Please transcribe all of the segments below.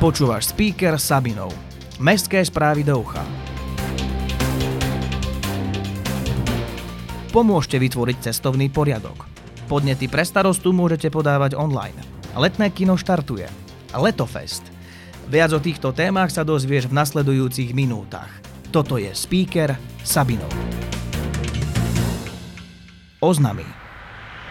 Počúvaš speaker Sabinov. Mestské správy do ucha. Pomôžte vytvoriť cestovný poriadok. Podnety pre starostu môžete podávať online. Letné kino štartuje. Letofest. Viac o týchto témach sa dozvieš v nasledujúcich minútach. Toto je speaker Sabinov. Oznamy.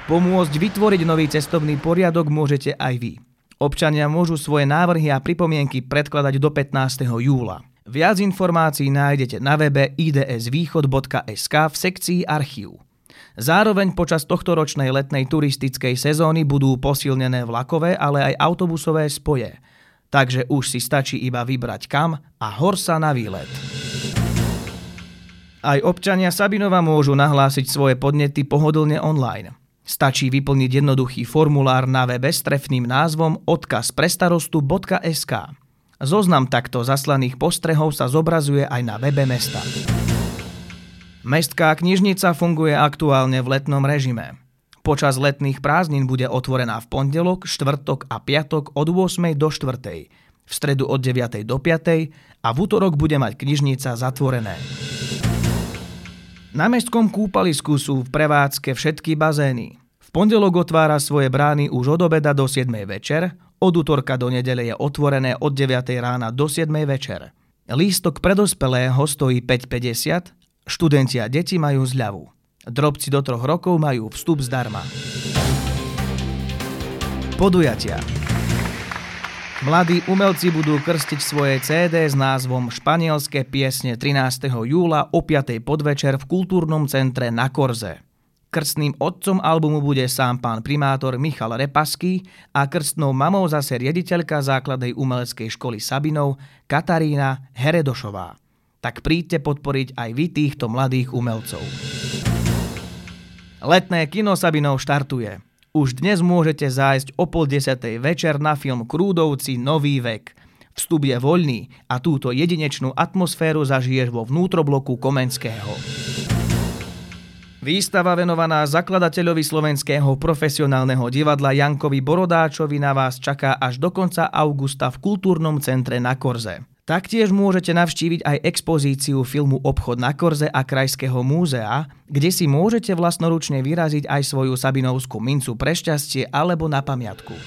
Pomôcť vytvoriť nový cestovný poriadok môžete aj vy. Občania môžu svoje návrhy a pripomienky predkladať do 15. júla. Viac informácií nájdete na webe idsvýchod.sk v sekcii archív. Zároveň počas tohto ročnej letnej turistickej sezóny budú posilnené vlakové, ale aj autobusové spoje. Takže už si stačí iba vybrať kam a hor sa na výlet. Aj občania Sabinova môžu nahlásiť svoje podnety pohodlne online. Stačí vyplniť jednoduchý formulár na webe s trefným názvom odkaz prestarostu.sk. Zoznam takto zaslaných postrehov sa zobrazuje aj na webe mesta. Mestská knižnica funguje aktuálne v letnom režime. Počas letných prázdnin bude otvorená v pondelok, štvrtok a piatok od 8. do 4. v stredu od 9. do 5. a v útorok bude mať knižnica zatvorené. Na mestskom kúpalisku sú v prevádzke všetky bazény. V pondelok otvára svoje brány už od obeda do 7. večer, od útorka do nedele je otvorené od 9. rána do 7. večer. Lístok pre dospelého stojí 5,50, študenti a deti majú zľavu. Drobci do troch rokov majú vstup zdarma. Podujatia Mladí umelci budú krstiť svoje CD s názvom Španielské piesne 13. júla o 5. podvečer v kultúrnom centre na Korze. Krstným otcom albumu bude sám pán primátor Michal Repaský a krstnou mamou zase riaditeľka základnej umeleckej školy Sabinov Katarína Heredošová. Tak príďte podporiť aj vy týchto mladých umelcov. Letné kino Sabinov štartuje. Už dnes môžete zájsť o pol desatej večer na film Krúdovci Nový vek. Vstup je voľný a túto jedinečnú atmosféru zažiješ vo vnútrobloku Komenského. Výstava venovaná zakladateľovi slovenského profesionálneho divadla Jankovi Borodáčovi na vás čaká až do konca augusta v kultúrnom centre na Korze. Taktiež môžete navštíviť aj expozíciu filmu Obchod na Korze a Krajského múzea, kde si môžete vlastnoručne vyraziť aj svoju sabinovskú mincu pre šťastie alebo na pamiatku.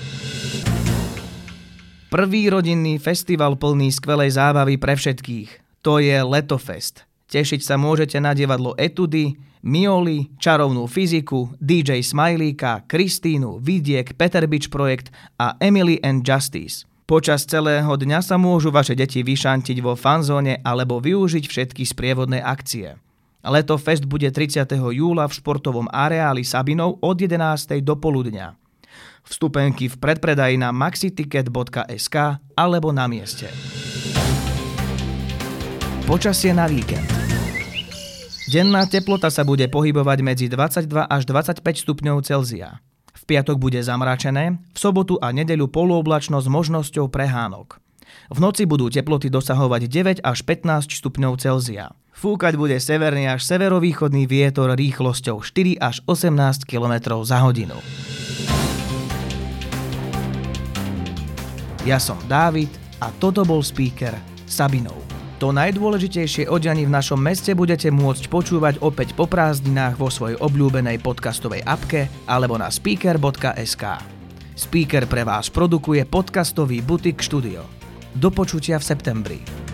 Prvý rodinný festival plný skvelej zábavy pre všetkých. To je Letofest. Tešiť sa môžete na divadlo Etudy, Mioli, Čarovnú fyziku, DJ Smileyka, Kristínu, Vidiek, Peter Beach Projekt a Emily and Justice – Počas celého dňa sa môžu vaše deti vyšantiť vo fanzóne alebo využiť všetky sprievodné akcie. Leto Fest bude 30. júla v športovom areáli Sabinov od 11. do poludňa. Vstupenky v predpredaji na maxiticket.sk alebo na mieste. Počasie na víkend. Denná teplota sa bude pohybovať medzi 22 až 25 stupňov Celzia. V piatok bude zamračené, v sobotu a nedeľu polooblačno s možnosťou prehánok. V noci budú teploty dosahovať 9 až 15 stupňov Celzia. Fúkať bude severný až severovýchodný vietor rýchlosťou 4 až 18 km za hodinu. Ja som Dávid a toto bol speaker Sabinov. To najdôležitejšie o v našom meste budete môcť počúvať opäť po prázdninách vo svojej obľúbenej podcastovej apke alebo na speaker.sk. Speaker pre vás produkuje podcastový butik štúdio. Do počutia v septembri.